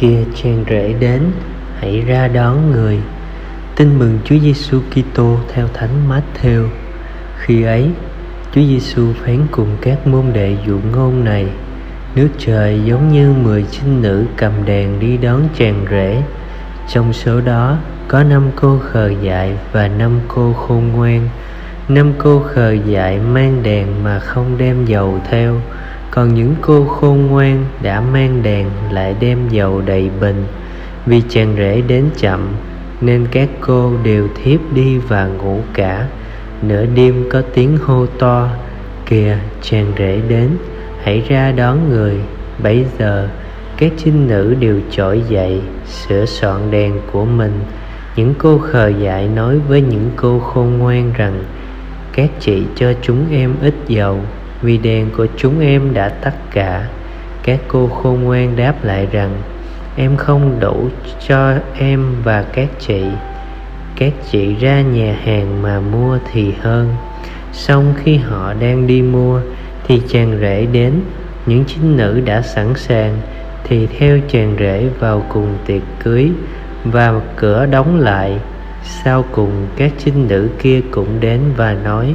kia chàng rể đến, hãy ra đón người. Tin mừng Chúa Giêsu Kitô theo Thánh Matthew. Khi ấy, Chúa Giêsu phán cùng các môn đệ dụ ngôn này. Nước trời giống như mười trinh nữ cầm đèn đi đón chàng rể. Trong số đó có năm cô khờ dại và năm cô khôn ngoan năm cô khờ dại mang đèn mà không đem dầu theo. Còn những cô khôn ngoan đã mang đèn lại đem dầu đầy bình. Vì chàng rể đến chậm, nên các cô đều thiếp đi và ngủ cả. Nửa đêm có tiếng hô to, kìa, chàng rể đến, hãy ra đón người. Bấy giờ, các chinh nữ đều trỗi dậy, sửa soạn đèn của mình. Những cô khờ dại nói với những cô khôn ngoan rằng các chị cho chúng em ít dầu. Vì đèn của chúng em đã tắt cả. Các cô khôn ngoan đáp lại rằng, em không đủ cho em và các chị. Các chị ra nhà hàng mà mua thì hơn. Xong khi họ đang đi mua, thì chàng rể đến. Những chính nữ đã sẵn sàng, thì theo chàng rể vào cùng tiệc cưới và cửa đóng lại sau cùng, các trinh nữ kia cũng đến và nói,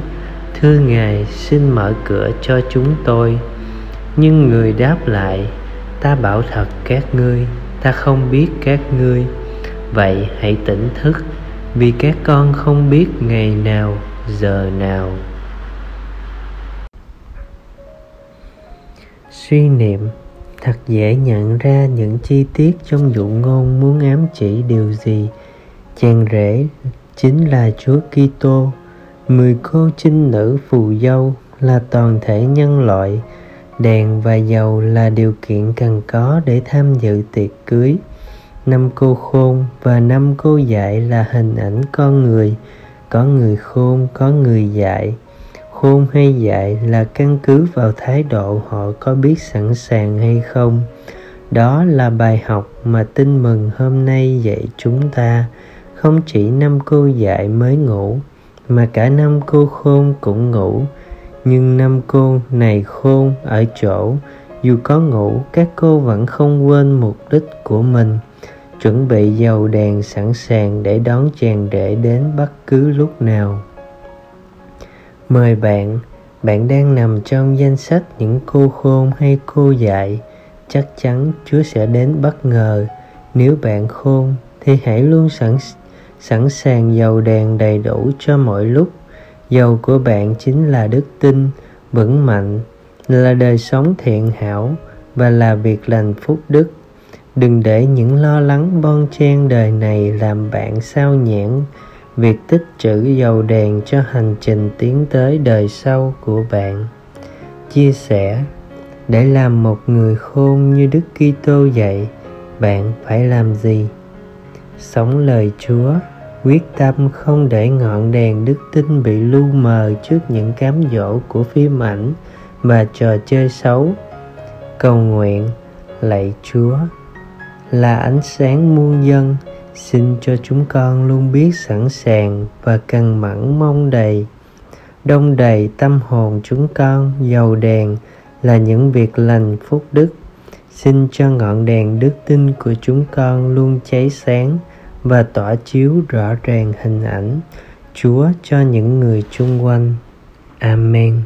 thưa ngài, xin mở cửa cho chúng tôi. Nhưng người đáp lại, ta bảo thật các ngươi, ta không biết các ngươi. Vậy hãy tỉnh thức, vì các con không biết ngày nào, giờ nào. Suy niệm, thật dễ nhận ra những chi tiết trong dụ ngôn muốn ám chỉ điều gì chàng rể chính là chúa kitô. Mười cô trinh nữ phù dâu là toàn thể nhân loại. Đèn và dầu là điều kiện cần có để tham dự tiệc cưới. Năm cô khôn và năm cô dại là hình ảnh con người. Có người khôn, có người dại. Khôn hay dại là căn cứ vào thái độ họ có biết sẵn sàng hay không. Đó là bài học mà tin mừng hôm nay dạy chúng ta không chỉ năm cô dại mới ngủ, mà cả năm cô khôn cũng ngủ. Nhưng năm cô này khôn ở chỗ, dù có ngủ, các cô vẫn không quên mục đích của mình. Chuẩn bị dầu đèn sẵn sàng để đón chàng rể đến bất cứ lúc nào. Mời bạn bạn đang nằm trong danh sách những cô khôn hay cô dại. Chắc chắn chúa sẽ đến bất ngờ. Nếu bạn khôn, thì hãy luôn sẵn sẵn sàng dầu đèn đầy đủ cho mọi lúc. Dầu của bạn chính là đức tin, vững mạnh, là đời sống thiện hảo, và là việc lành phúc đức. Đừng để những lo lắng bon chen đời này làm bạn sao nhãn việc tích trữ dầu đèn cho hành trình tiến tới đời sau của bạn. Chia sẻ, để làm một người khôn như đức kitô dạy, bạn phải làm gì? Sống lời chúa quyết tâm không để ngọn đèn đức tin bị lu mờ trước những cám dỗ của phim ảnh và trò chơi xấu. Cầu nguyện, lạy chúa, là ánh sáng muôn dân, xin cho chúng con luôn biết sẵn sàng và cần mẫn mong đầy. Đông đầy tâm hồn chúng con dầu đèn là những việc lành phúc đức. Xin cho ngọn đèn đức tin của chúng con luôn cháy sáng và tỏa chiếu rõ ràng hình ảnh chúa cho những người chung quanh. Amen.